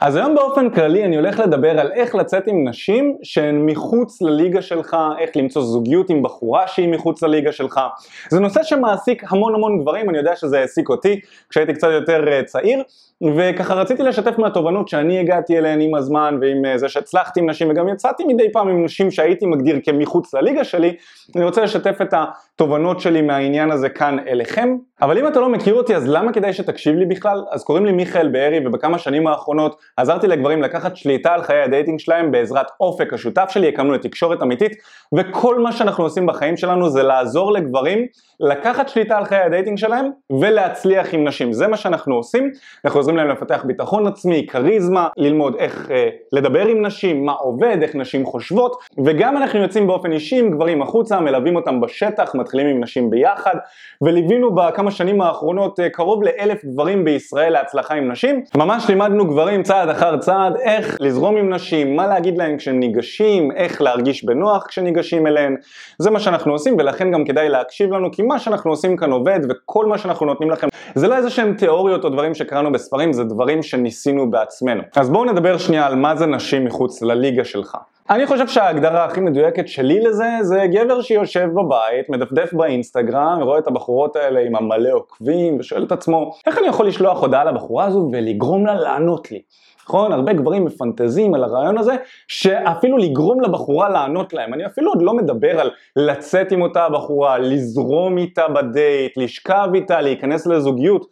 אז היום באופן כללי אני הולך לדבר על איך לצאת עם נשים שהן מחוץ לליגה שלך, איך למצוא זוגיות עם בחורה שהיא מחוץ לליגה שלך. זה נושא שמעסיק המון המון גברים, אני יודע שזה העסיק אותי כשהייתי קצת יותר אה, צעיר, וככה רציתי לשתף מהתובנות שאני הגעתי אליהן עם הזמן ועם אה, זה שהצלחתי עם נשים וגם יצאתי מדי פעם עם נשים שהייתי מגדיר כמחוץ לליגה שלי, אני רוצה לשתף את התובנות שלי מהעניין הזה כאן אליכם. אבל אם אתה לא מכיר אותי אז למה כדאי שתקשיב לי בכלל? אז קוראים לי מיכאל בארי ובכמה שנים האחרונות עזרתי לגברים לקחת שליטה על חיי ה dating שלהם בעזרת אופק השותף שלי, הקמנו את תקשורת אמיתית וכל מה שאנחנו עושים בחיים שלנו זה לעזור לגברים לקחת שליטה על חיי ה dating שלהם ולהצליח עם נשים, זה מה שאנחנו עושים, אנחנו עוזרים להם לפתח ביטחון עצמי, כריזמה, ללמוד איך אה, לדבר עם נשים, מה עובד, איך נשים חושבות וגם אנחנו יוצאים באופן אישי עם גברים החוצה, מלווים אותם בשטח, מתחילים עם נשים ביחד וליווינו בכמה שנים האחרונות אה, קרוב לאלף גברים בישראל להצלחה עם נשים, ממש לימדנו גברים צעד אחר צעד איך לזרום עם נשים, מה להגיד להם כשהם ניגשים, איך להרגיש בנוח כשניגשים אליהן, זה מה שאנחנו עושים ולכן גם כדאי להקשיב לנו כי מה שאנחנו עושים כאן עובד וכל מה שאנחנו נותנים לכם זה לא איזה שהם תיאוריות או דברים שקראנו בספרים, זה דברים שניסינו בעצמנו. אז בואו נדבר שנייה על מה זה נשים מחוץ לליגה שלך. אני חושב שההגדרה הכי מדויקת שלי לזה זה גבר שיושב בבית, מדפדף באינסטגרם, ורואה את הבחורות האלה עם המלא עוקבים, ושואל את עצמו, איך אני יכול לשלוח הודעה לבחורה הזו ולגרום לה לענות לי? נכון? הרבה גברים מפנטזים על הרעיון הזה, שאפילו לגרום לבחורה לענות להם. אני אפילו עוד לא מדבר על לצאת עם אותה הבחורה, לזרום איתה בדייט, לשכב איתה, להיכנס לזוגיות.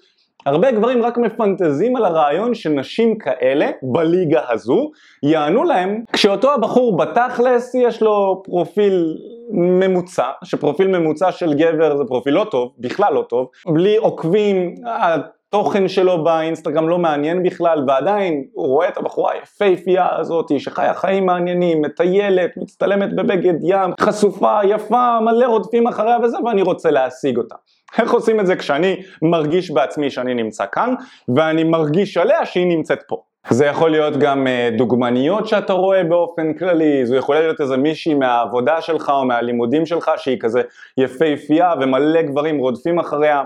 הרבה גברים רק מפנטזים על הרעיון שנשים כאלה, בליגה הזו, יענו להם כשאותו הבחור בתכלס יש לו פרופיל ממוצע, שפרופיל ממוצע של גבר זה פרופיל לא טוב, בכלל לא טוב, בלי עוקבים, התוכן שלו באינסטגרם לא מעניין בכלל, ועדיין הוא רואה את הבחורה היפהפייה הזאת שחיה חיים מעניינים, מטיילת, מצטלמת בבגד ים, חשופה, יפה, מלא רודפים אחריה וזה, ואני רוצה להשיג אותה. איך עושים את זה כשאני מרגיש בעצמי שאני נמצא כאן, ואני מרגיש עליה שהיא נמצאת פה. זה יכול להיות גם אה, דוגמניות שאתה רואה באופן כללי, זה יכול להיות איזה מישהי מהעבודה שלך או מהלימודים שלך שהיא כזה יפהפייה ומלא גברים רודפים אחריה.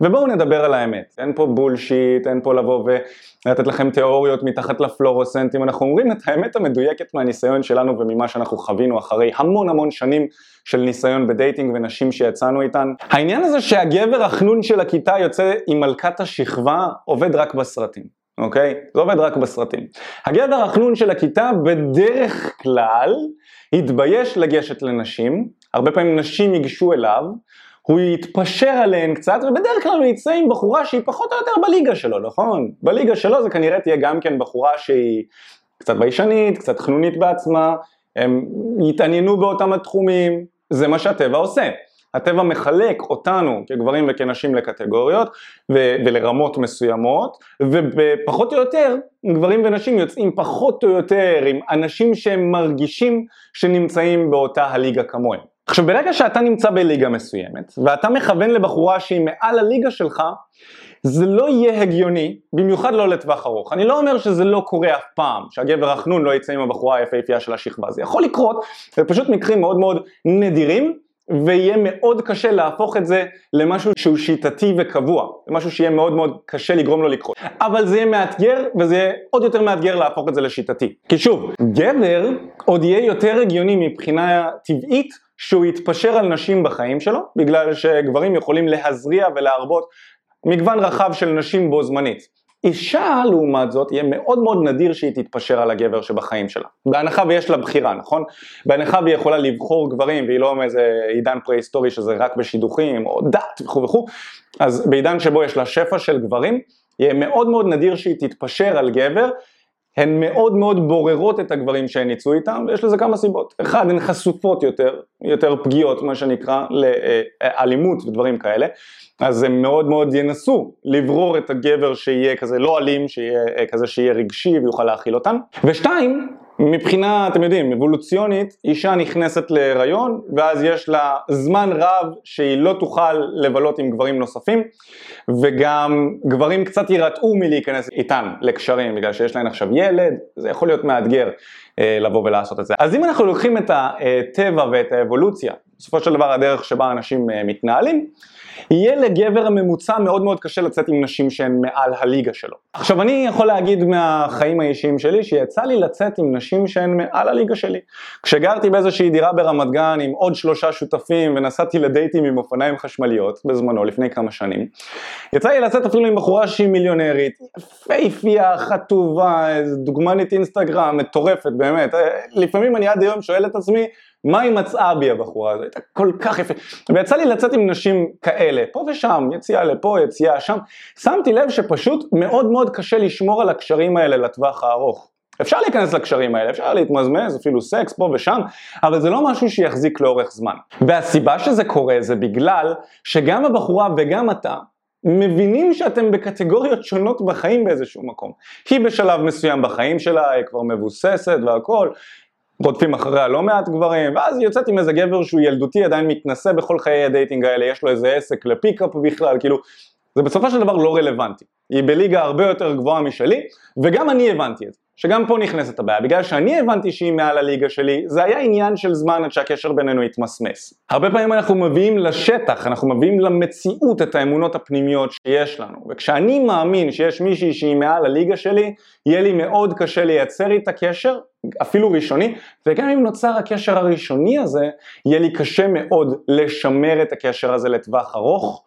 ובואו נדבר על האמת, אין פה בולשיט, אין פה לבוא ולתת לכם תיאוריות מתחת לפלורוסנטים, אנחנו אומרים את האמת המדויקת מהניסיון שלנו וממה שאנחנו חווינו אחרי המון המון שנים של ניסיון בדייטינג ונשים שיצאנו איתן. העניין הזה שהגבר החנון של הכיתה יוצא עם מלכת השכבה עובד רק בסרטים. אוקיי? זה עובד רק בסרטים. הגבר החנון של הכיתה בדרך כלל התבייש לגשת לנשים, הרבה פעמים נשים ייגשו אליו, הוא יתפשר עליהן קצת, ובדרך כלל הוא יצא עם בחורה שהיא פחות או יותר בליגה שלו, נכון? בליגה שלו זה כנראה תהיה גם כן בחורה שהיא קצת ביישנית, קצת חנונית בעצמה, הם יתעניינו באותם התחומים, זה מה שהטבע עושה. הטבע מחלק אותנו כגברים וכנשים לקטגוריות ו- ולרמות מסוימות ופחות או יותר גברים ונשים יוצאים פחות או יותר עם אנשים שהם מרגישים שנמצאים באותה הליגה כמוהם. עכשיו ברגע שאתה נמצא בליגה מסוימת ואתה מכוון לבחורה שהיא מעל הליגה שלך זה לא יהיה הגיוני, במיוחד לא לטווח ארוך. אני לא אומר שזה לא קורה אף פעם, שהגבר החנון לא יצא עם הבחורה היפהפייה של השכבה, זה יכול לקרות, זה פשוט מקרים מאוד מאוד נדירים, ויהיה מאוד קשה להפוך את זה למשהו שהוא שיטתי וקבוע, למשהו שיהיה מאוד מאוד קשה לגרום לו לקרות. אבל זה יהיה מאתגר, וזה יהיה עוד יותר מאתגר להפוך את זה לשיטתי. כי שוב, גבר עוד יהיה יותר הגיוני מבחינה טבעית שהוא יתפשר על נשים בחיים שלו, בגלל שגברים יכולים להזריע ולהרבות מגוון רחב של נשים בו זמנית. אישה לעומת זאת יהיה מאוד מאוד נדיר שהיא תתפשר על הגבר שבחיים שלה. בהנחה ויש לה בחירה, נכון? בהנחה והיא יכולה לבחור גברים והיא לא מאיזה עידן פרה-היסטורי שזה רק בשידוכים או דת וכו' וכו', אז בעידן שבו יש לה שפע של גברים, יהיה מאוד מאוד נדיר שהיא תתפשר על גבר הן מאוד מאוד בוררות את הגברים שהן יצאו איתם ויש לזה כמה סיבות. אחד, הן חשופות יותר, יותר פגיעות מה שנקרא לאלימות ודברים כאלה, אז הם מאוד מאוד ינסו לברור את הגבר שיהיה כזה לא אלים, שיהיה כזה שיהיה רגשי ויוכל להכיל אותן. ושתיים, מבחינה, אתם יודעים, אבולוציונית, אישה נכנסת להיריון ואז יש לה זמן רב שהיא לא תוכל לבלות עם גברים נוספים וגם גברים קצת יירתעו מלהיכנס איתן לקשרים בגלל שיש להן עכשיו ילד, זה יכול להיות מאתגר אה, לבוא ולעשות את זה. אז אם אנחנו לוקחים את הטבע ואת האבולוציה, בסופו של דבר הדרך שבה אנשים אה, מתנהלים, יהיה לגבר הממוצע מאוד מאוד קשה לצאת עם נשים שהן מעל הליגה שלו. עכשיו אני יכול להגיד מהחיים האישיים שלי שיצא לי לצאת עם נשים שהן מעל הליגה שלי. כשגרתי באיזושהי דירה ברמת גן עם עוד שלושה שותפים ונסעתי לדייטים עם אופניים חשמליות בזמנו לפני כמה שנים, יצא לי לצאת אפילו עם בחורה שהיא מיליונרית, יפהפייה, חטובה, דוגמנית אינסטגרם, מטורפת באמת, לפעמים אני עד היום שואל את עצמי מה היא מצאה בי הבחורה הזו, הייתה כל כך יפה, ויצא לי לצאת עם נשים כאלה, פה ושם, יציאה לפה, יציאה שם, שמתי לב שפשוט מאוד מאוד קשה לשמור על הקשרים האלה לטווח הארוך. אפשר להיכנס לקשרים האלה, אפשר להתמזמז, אפילו סקס פה ושם, אבל זה לא משהו שיחזיק לאורך זמן. והסיבה שזה קורה זה בגלל שגם הבחורה וגם אתה מבינים שאתם בקטגוריות שונות בחיים באיזשהו מקום. היא בשלב מסוים בחיים שלה, היא כבר מבוססת והכל, רודפים אחריה לא מעט גברים, ואז היא יוצאת עם איזה גבר שהוא ילדותי, עדיין מתנשא בכל חיי ה dating האלה, יש לו איזה עסק ל pickup בכלל, כאילו, זה בסופו של דבר לא רלוונטי. היא בליגה הרבה יותר גבוהה משלי, וגם אני הבנתי את זה. שגם פה נכנסת הבעיה, בגלל שאני הבנתי שהיא מעל הליגה שלי, זה היה עניין של זמן עד שהקשר בינינו יתמסמס. הרבה פעמים אנחנו מביאים לשטח, אנחנו מביאים למציאות את האמונות הפנימיות שיש לנו, וכשאני מאמין שיש מישהי שהיא מעל הליגה שלי, יהיה לי מאוד קשה לייצר איתה קשר, אפילו ראשוני, וגם אם נוצר הקשר הראשוני הזה, יהיה לי קשה מאוד לשמר את הקשר הזה לטווח ארוך.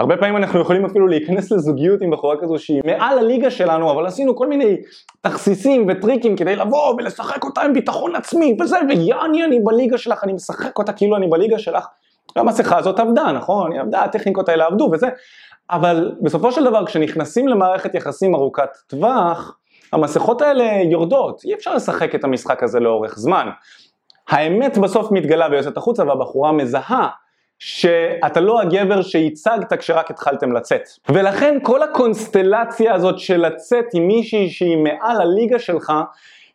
הרבה פעמים אנחנו יכולים אפילו להיכנס לזוגיות עם בחורה כזו שהיא מעל הליגה שלנו, אבל עשינו כל מיני תכסיסים וטריקים כדי לבוא ולשחק אותה עם ביטחון עצמי וזה, ויאני אני בליגה שלך, אני משחק אותה כאילו אני בליגה שלך. המסכה הזאת עבדה, נכון? היא עבדה, הטכניקות האלה עבדו וזה, אבל בסופו של דבר כשנכנסים למערכת יחסים ארוכת טווח, המסכות האלה יורדות, אי אפשר לשחק את המשחק הזה לאורך זמן. האמת בסוף מתגלה ויוצאת החוצה והבחורה מזהה שאתה לא הגבר שהצגת כשרק התחלתם לצאת. ולכן כל הקונסטלציה הזאת של לצאת עם מישהי שהיא מעל הליגה שלך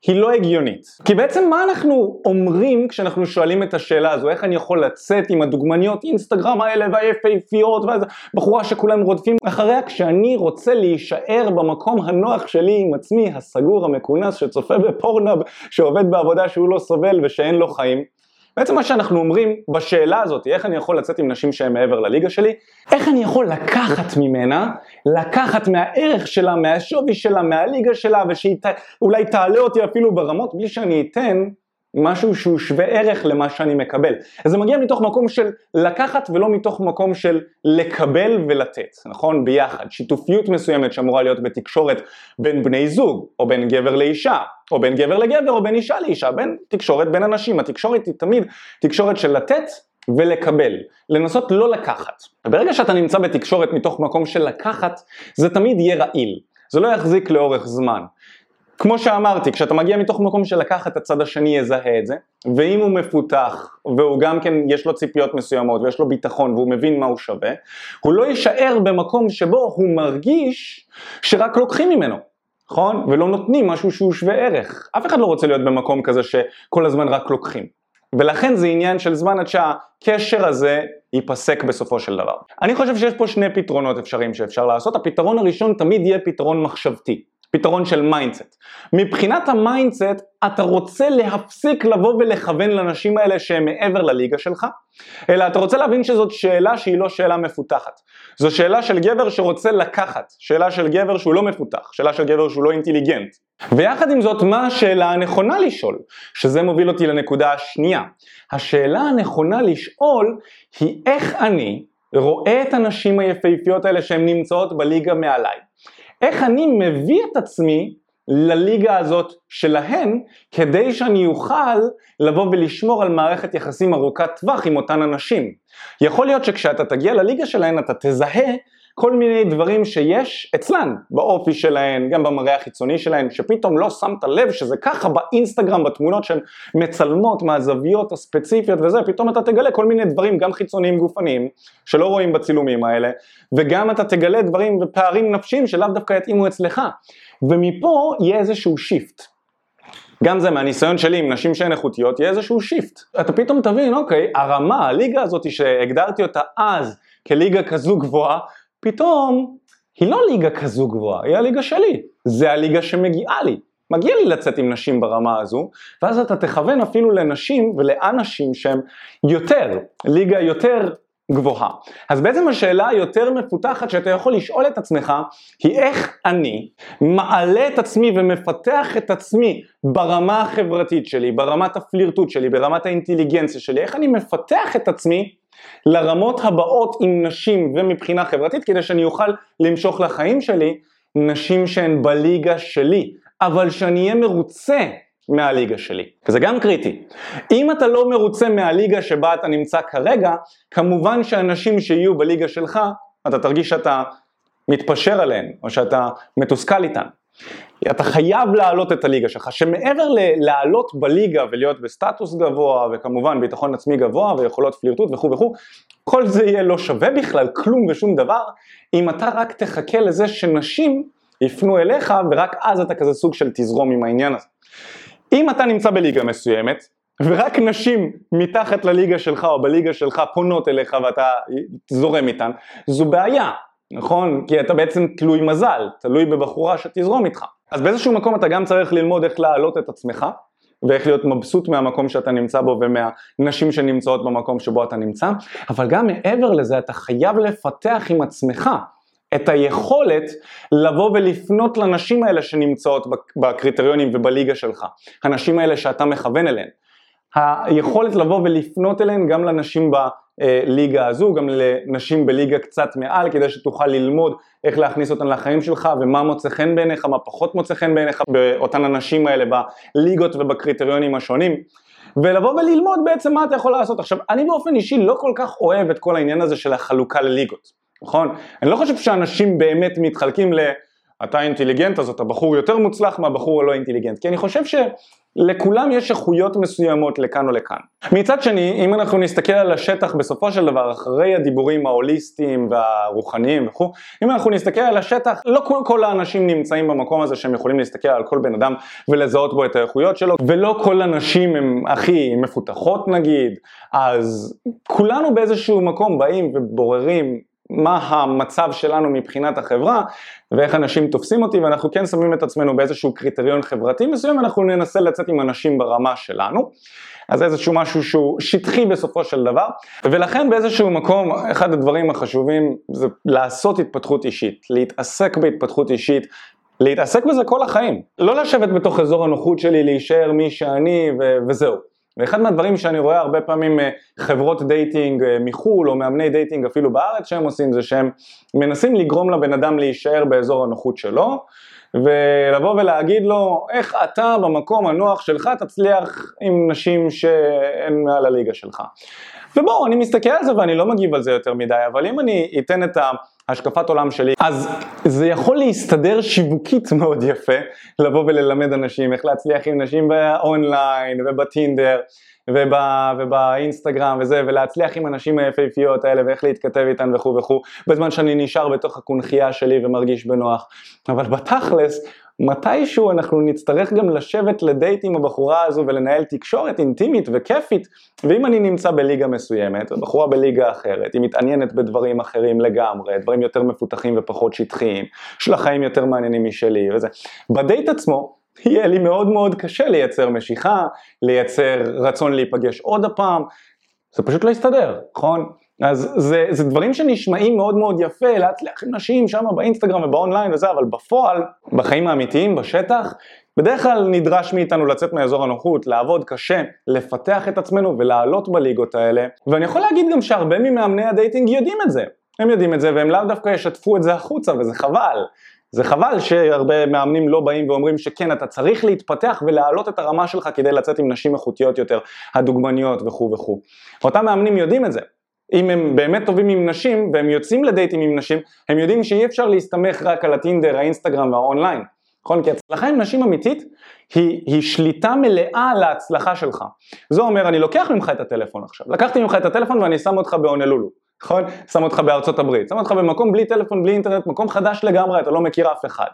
היא לא הגיונית. כי בעצם מה אנחנו אומרים כשאנחנו שואלים את השאלה הזו, איך אני יכול לצאת עם הדוגמניות אינסטגרם האלה והיפהפיות והבחורה שכולם רודפים אחריה, כשאני רוצה להישאר במקום הנוח שלי עם עצמי, הסגור, המכונס, שצופה בפורנאב, שעובד בעבודה שהוא לא סובל ושאין לו חיים. בעצם מה שאנחנו אומרים בשאלה הזאת, איך אני יכול לצאת עם נשים שהן מעבר לליגה שלי, איך אני יכול לקחת ממנה, לקחת מהערך שלה, מהשווי שלה, מהליגה שלה, ושהיא אולי תעלה אותי אפילו ברמות, בלי שאני אתן משהו שהוא שווה ערך למה שאני מקבל. אז זה מגיע מתוך מקום של לקחת ולא מתוך מקום של לקבל ולתת, נכון? ביחד. שיתופיות מסוימת שאמורה להיות בתקשורת בין בני זוג, או בין גבר לאישה, או בין גבר לגבר, או בין אישה לאישה, בין תקשורת בין אנשים. התקשורת היא תמיד תקשורת של לתת ולקבל, לנסות לא לקחת. ברגע שאתה נמצא בתקשורת מתוך מקום של לקחת, זה תמיד יהיה רעיל. זה לא יחזיק לאורך זמן. כמו שאמרתי, כשאתה מגיע מתוך מקום של לקחת הצד השני יזהה את זה, ואם הוא מפותח, והוא גם כן יש לו ציפיות מסוימות, ויש לו ביטחון, והוא מבין מה הוא שווה, הוא לא יישאר במקום שבו הוא מרגיש שרק לוקחים ממנו, נכון? ולא נותנים משהו שהוא שווה ערך. אף אחד לא רוצה להיות במקום כזה שכל הזמן רק לוקחים. ולכן זה עניין של זמן עד שהקשר הזה ייפסק בסופו של דבר. אני חושב שיש פה שני פתרונות אפשריים שאפשר לעשות. הפתרון הראשון תמיד יהיה פתרון מחשבתי. פתרון של mindset. מבחינת ה mindset אתה רוצה להפסיק לבוא ולכוון לנשים האלה שהן מעבר לליגה שלך, אלא אתה רוצה להבין שזאת שאלה שהיא לא שאלה מפותחת. זו שאלה של גבר שרוצה לקחת, שאלה של גבר שהוא לא מפותח, שאלה של גבר שהוא לא אינטליגנט. ויחד עם זאת מה השאלה הנכונה לשאול, שזה מוביל אותי לנקודה השנייה. השאלה הנכונה לשאול היא איך אני רואה את הנשים היפהפיות האלה שהן נמצאות בליגה מעליי. איך אני מביא את עצמי לליגה הזאת שלהן, כדי שאני אוכל לבוא ולשמור על מערכת יחסים ארוכת טווח עם אותן אנשים. יכול להיות שכשאתה תגיע לליגה שלהן אתה תזהה כל מיני דברים שיש אצלן, באופי שלהן, גם במראה החיצוני שלהן, שפתאום לא שמת לב שזה ככה באינסטגרם, בתמונות שהן מצלמות מהזוויות הספציפיות וזה, פתאום אתה תגלה כל מיני דברים, גם חיצוניים גופניים, שלא רואים בצילומים האלה, וגם אתה תגלה דברים ופערים נפשיים שלאו דווקא יתאימו אצלך. ומפה יהיה איזשהו shift. גם זה מהניסיון שלי עם נשים שהן איכותיות, יהיה איזשהו shift. אתה פתאום תבין, אוקיי, הרמה, הליגה הזאת שהגדרתי אותה אז כליגה כזו גבוהה, פתאום היא לא ליגה כזו גבוהה, היא הליגה שלי, זה הליגה שמגיעה לי. מגיע לי לצאת עם נשים ברמה הזו, ואז אתה תכוון אפילו לנשים ולאנשים שהם יותר, ליגה יותר גבוהה. אז בעצם השאלה היותר מפותחת שאתה יכול לשאול את עצמך היא איך אני מעלה את עצמי ומפתח את עצמי ברמה החברתית שלי, ברמת הפלירטוט שלי, ברמת האינטליגנציה שלי, איך אני מפתח את עצמי לרמות הבאות עם נשים ומבחינה חברתית כדי שאני אוכל למשוך לחיים שלי נשים שהן בליגה שלי, אבל שאני אהיה מרוצה מהליגה שלי, וזה גם קריטי. אם אתה לא מרוצה מהליגה שבה אתה נמצא כרגע, כמובן שאנשים שיהיו בליגה שלך, אתה תרגיש שאתה מתפשר עליהם, או שאתה מתוסכל איתן. אתה חייב להעלות את הליגה שלך, שמעבר ללעלות בליגה ולהיות בסטטוס גבוה, וכמובן ביטחון עצמי גבוה ויכולות פלירטוט וכו' וכו', כל זה יהיה לא שווה בכלל כלום ושום דבר, אם אתה רק תחכה לזה שנשים יפנו אליך, ורק אז אתה כזה סוג של תזרום עם העניין הזה. אם אתה נמצא בליגה מסוימת, ורק נשים מתחת לליגה שלך או בליגה שלך פונות אליך ואתה זורם איתן, זו בעיה, נכון? כי אתה בעצם תלוי מזל, תלוי בבחורה שתזרום איתך. אז באיזשהו מקום אתה גם צריך ללמוד איך להעלות את עצמך, ואיך להיות מבסוט מהמקום שאתה נמצא בו ומהנשים שנמצאות במקום שבו אתה נמצא, אבל גם מעבר לזה אתה חייב לפתח עם עצמך את היכולת לבוא ולפנות לנשים האלה שנמצאות בקריטריונים ובליגה שלך, הנשים האלה שאתה מכוון אליהן. היכולת לבוא ולפנות אליהן גם לנשים בליגה הזו, גם לנשים בליגה קצת מעל, כדי שתוכל ללמוד איך להכניס אותן לחיים שלך ומה מוצא חן בעיניך, מה פחות מוצא חן בעיניך באותן הנשים האלה בליגות ובקריטריונים השונים. ולבוא וללמוד בעצם מה אתה יכול לעשות. עכשיו, אני באופן אישי לא כל כך אוהב את כל העניין הזה של החלוקה לליגות. נכון? אני לא חושב שאנשים באמת מתחלקים ל... אתה אינטליגנט אז אתה בחור יותר מוצלח מהבחור הלא אינטליגנט, כי אני חושב שלכולם יש איכויות מסוימות לכאן או לכאן. מצד שני, אם אנחנו נסתכל על השטח בסופו של דבר, אחרי הדיבורים ההוליסטיים והרוחניים וכו', אם אנחנו נסתכל על השטח, לא כל, כל האנשים נמצאים במקום הזה שהם יכולים להסתכל על כל בן אדם ולזהות בו את האיכויות שלו, ולא כל הנשים הן הכי מפותחות נגיד, אז כולנו באיזשהו מקום באים ובוררים מה המצב שלנו מבחינת החברה ואיך אנשים תופסים אותי ואנחנו כן שמים את עצמנו באיזשהו קריטריון חברתי מסוים אנחנו ננסה לצאת עם אנשים ברמה שלנו. אז איזשהו משהו שהוא שטחי בסופו של דבר. ולכן באיזשהו מקום אחד הדברים החשובים זה לעשות התפתחות אישית, להתעסק בהתפתחות אישית. להתעסק בזה כל החיים, לא לשבת בתוך אזור הנוחות שלי, להישאר מי שאני ו- וזהו. ואחד מהדברים שאני רואה הרבה פעמים אה, חברות dating אה, מחו"ל או מאמני dating אפילו בארץ שהם עושים זה שהם מנסים לגרום לבן אדם להישאר באזור הנוחות שלו ולבוא ולהגיד לו איך אתה במקום הנוח שלך תצליח עם נשים שהן מעל הליגה שלך. ובואו אני מסתכל על זה ואני לא מגיב על זה יותר מדי אבל אם אני אתן את ה... השקפת עולם שלי, אז זה יכול להסתדר שיווקית מאוד יפה, לבוא וללמד אנשים איך להצליח עם נשים באונליין ובטינדר ובא, ובאינסטגרם וזה, ולהצליח עם הנשים היפהפיות האלה ואיך להתכתב איתן וכו' וכו', בזמן שאני נשאר בתוך הקונכייה שלי ומרגיש בנוח. אבל בתכלס, מתישהו אנחנו נצטרך גם לשבת לדייט עם הבחורה הזו ולנהל תקשורת אינטימית וכיפית, ואם אני נמצא בליגה מסוימת, ובחורה בליגה אחרת, היא מתעניינת בדברים אחרים לגמרי, דברים יותר מפותחים ופחות שטחיים, יש לה חיים יותר מעניינים משלי וזה. בדייט עצמו, יהיה לי מאוד מאוד קשה לייצר משיכה, לייצר רצון להיפגש עוד הפעם, זה פשוט לא יסתדר, נכון? אז זה, זה דברים שנשמעים מאוד מאוד יפה, להצליח עם נשים שם באינסטגרם ובאונליין וזה, אבל בפועל, בחיים האמיתיים, בשטח, בדרך כלל נדרש מאיתנו לצאת מאזור הנוחות, לעבוד קשה, לפתח את עצמנו ולעלות בליגות האלה, ואני יכול להגיד גם שהרבה ממאמני ה dating יודעים את זה. הם יודעים את זה והם לאו דווקא ישתפו את זה החוצה וזה חבל. זה חבל שהרבה מאמנים לא באים ואומרים שכן, אתה צריך להתפתח ולהעלות את הרמה שלך כדי לצאת עם נשים איכותיות יותר, הדוגמניות וכו' וכו'. אותם מאמנים יודעים את זה. אם הם באמת טובים עם נשים והם יוצאים לדייטים עם נשים, הם יודעים שאי אפשר להסתמך רק על הטינדר, האינסטגרם והאונליין. נכון? כי הצלחה עם נשים אמיתית היא, היא שליטה מלאה על ההצלחה שלך. זה אומר, אני לוקח ממך את הטלפון עכשיו, לקחתי ממך את הטלפון ואני שם אותך בהונלולו. נכון? שם אותך בארצות הברית, שם אותך במקום בלי טלפון, בלי אינטרנט, מקום חדש לגמרי, אתה לא מכיר אף אחד.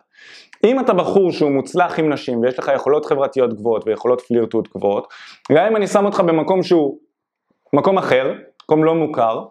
אם אתה בחור שהוא מוצלח עם נשים ויש לך יכולות חברתיות גבוהות ויכולות פלירטוט גבוהות, גם אם אני שם אותך במקום שהוא מקום אחר, מקום לא מוכר,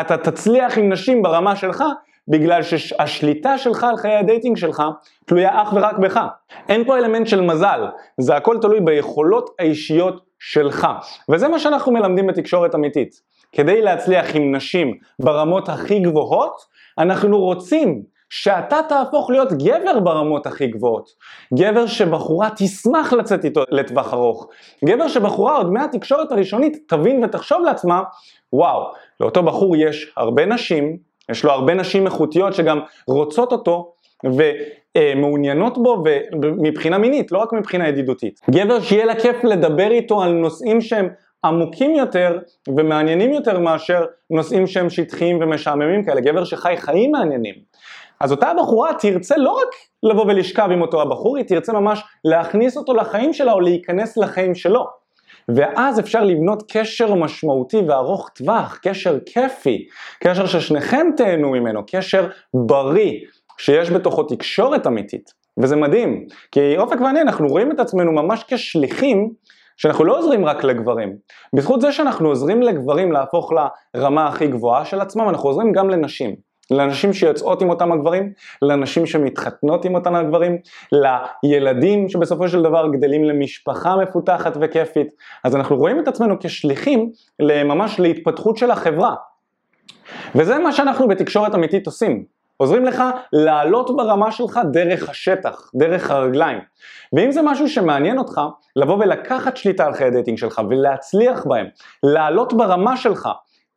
אתה תצליח עם נשים ברמה שלך בגלל שהשליטה שלך על חיי ה dating שלך תלויה אך ורק בך. אין פה אלמנט של מזל, זה הכל תלוי ביכולות האישיות שלך. וזה מה שאנחנו מלמדים בתקשורת אמיתית. כדי להצליח עם נשים ברמות הכי גבוהות, אנחנו רוצים שאתה תהפוך להיות גבר ברמות הכי גבוהות. גבר שבחורה תשמח לצאת איתו לטווח ארוך. גבר שבחורה עוד מהתקשורת הראשונית תבין ותחשוב לעצמה, וואו, לאותו בחור יש הרבה נשים, יש לו הרבה נשים איכותיות שגם רוצות אותו, ומעוניינות בו מבחינה מינית, לא רק מבחינה ידידותית. גבר שיהיה לה כיף לדבר איתו על נושאים שהם עמוקים יותר ומעניינים יותר מאשר נושאים שהם שטחיים ומשעממים כאלה, גבר שחי חיים מעניינים. אז אותה הבחורה תרצה לא רק לבוא ולשכב עם אותו הבחור, היא תרצה ממש להכניס אותו לחיים שלה או להיכנס לחיים שלו. ואז אפשר לבנות קשר משמעותי וארוך טווח, קשר כיפי, קשר ששניכם תהנו ממנו, קשר בריא, שיש בתוכו תקשורת אמיתית. וזה מדהים, כי אופק ואני אנחנו רואים את עצמנו ממש כשליחים שאנחנו לא עוזרים רק לגברים. בזכות זה שאנחנו עוזרים לגברים להפוך לרמה הכי גבוהה של עצמם, אנחנו עוזרים גם לנשים. לנשים שיוצאות עם אותם הגברים, לנשים שמתחתנות עם אותם הגברים, לילדים שבסופו של דבר גדלים למשפחה מפותחת וכיפית. אז אנחנו רואים את עצמנו כשליחים ממש להתפתחות של החברה. וזה מה שאנחנו בתקשורת אמיתית עושים. עוזרים לך לעלות ברמה שלך דרך השטח, דרך הרגליים. ואם זה משהו שמעניין אותך, לבוא ולקחת שליטה על חיי הדייטינג שלך ולהצליח בהם, לעלות ברמה שלך,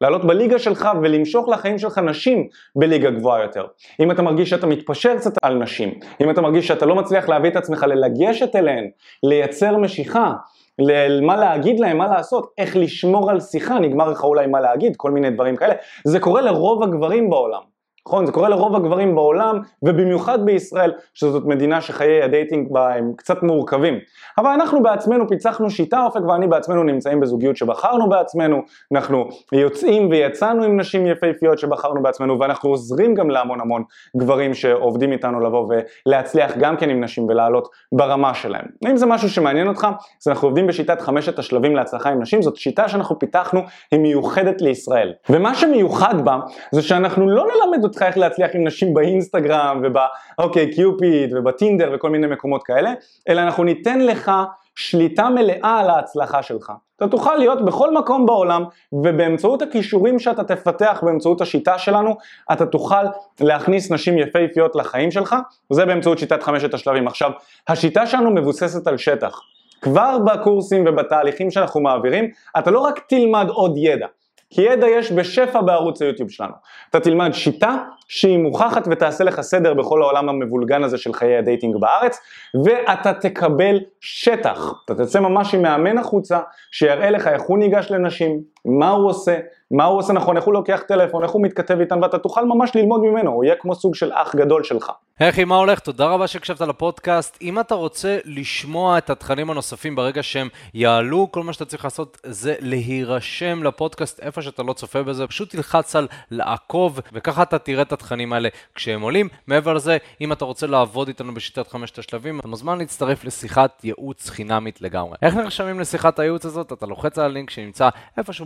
לעלות בליגה שלך ולמשוך לחיים שלך נשים בליגה גבוהה יותר. אם אתה מרגיש שאתה מתפשר קצת על נשים, אם אתה מרגיש שאתה לא מצליח להביא את עצמך ללגשת אליהן, לייצר משיכה, למה להגיד להם, מה לעשות, איך לשמור על שיחה, נגמר לך אולי מה להגיד, כל מיני דברים כאלה. זה קורה לרוב הגברים בעולם. נכון? זה קורה לרוב הגברים בעולם, ובמיוחד בישראל, שזאת מדינה שחיי ה dating בה הם קצת מורכבים. אבל אנחנו בעצמנו פיצחנו שיטה אופק ואני בעצמנו נמצאים בזוגיות שבחרנו בעצמנו, אנחנו יוצאים ויצאנו עם נשים יפהפיות שבחרנו בעצמנו, ואנחנו עוזרים גם להמון המון גברים שעובדים איתנו לבוא ולהצליח גם כן עם נשים ולעלות ברמה שלהם. אם זה משהו שמעניין אותך, אז אנחנו עובדים בשיטת חמשת השלבים להצלחה עם נשים, זאת שיטה שאנחנו פיתחנו, היא מיוחדת לישראל. ומה שמיוחד בה, זה שאנחנו לא נלמד אותך איך להצליח עם נשים באינסטגרם ובאוקיי קיופיד ובטינדר וכל מיני מקומות כאלה, אלא אנחנו ניתן לך שליטה מלאה על ההצלחה שלך. אתה תוכל להיות בכל מקום בעולם ובאמצעות הכישורים שאתה תפתח באמצעות השיטה שלנו, אתה תוכל להכניס נשים יפהפיות לחיים שלך, זה באמצעות שיטת חמשת השלבים. עכשיו, השיטה שלנו מבוססת על שטח. כבר בקורסים ובתהליכים שאנחנו מעבירים, אתה לא רק תלמד עוד ידע, כי ידע יש בשפע בערוץ היוטיוב שלנו. אתה תלמד שיטה שהיא מוכחת ותעשה לך סדר בכל העולם המבולגן הזה של חיי ה dating בארץ, ואתה תקבל שטח. אתה תצא ממש עם מאמן החוצה, שיראה לך איך הוא ניגש לנשים, מה הוא עושה, מה הוא עושה נכון, איך הוא לוקח טלפון, איך הוא מתכתב איתן, ואתה תוכל ממש ללמוד ממנו, הוא יהיה כמו סוג של אח גדול שלך. אחי, מה הולך? תודה רבה שהקשבת לפודקאסט. אם אתה רוצה לשמוע את התכנים הנוספים ברגע שהם יעלו, כל מה שאתה צריך לעשות זה להירשם לפודקאסט איפה שאתה לא צופה בזה, פשוט תלחץ על לעקוב, וככה אתה תראה את התכנים האלה כשהם עולים. מעבר לזה, אם אתה רוצה לעבוד איתנו בשיטת חמשת השלבים, אתה מוזמן להצטרף לשיחת ייעוץ חינמית לגמרי. איך נרשמים לשיחת הייעוץ הזאת? אתה לוחץ על הלינק שנמצא איפשהו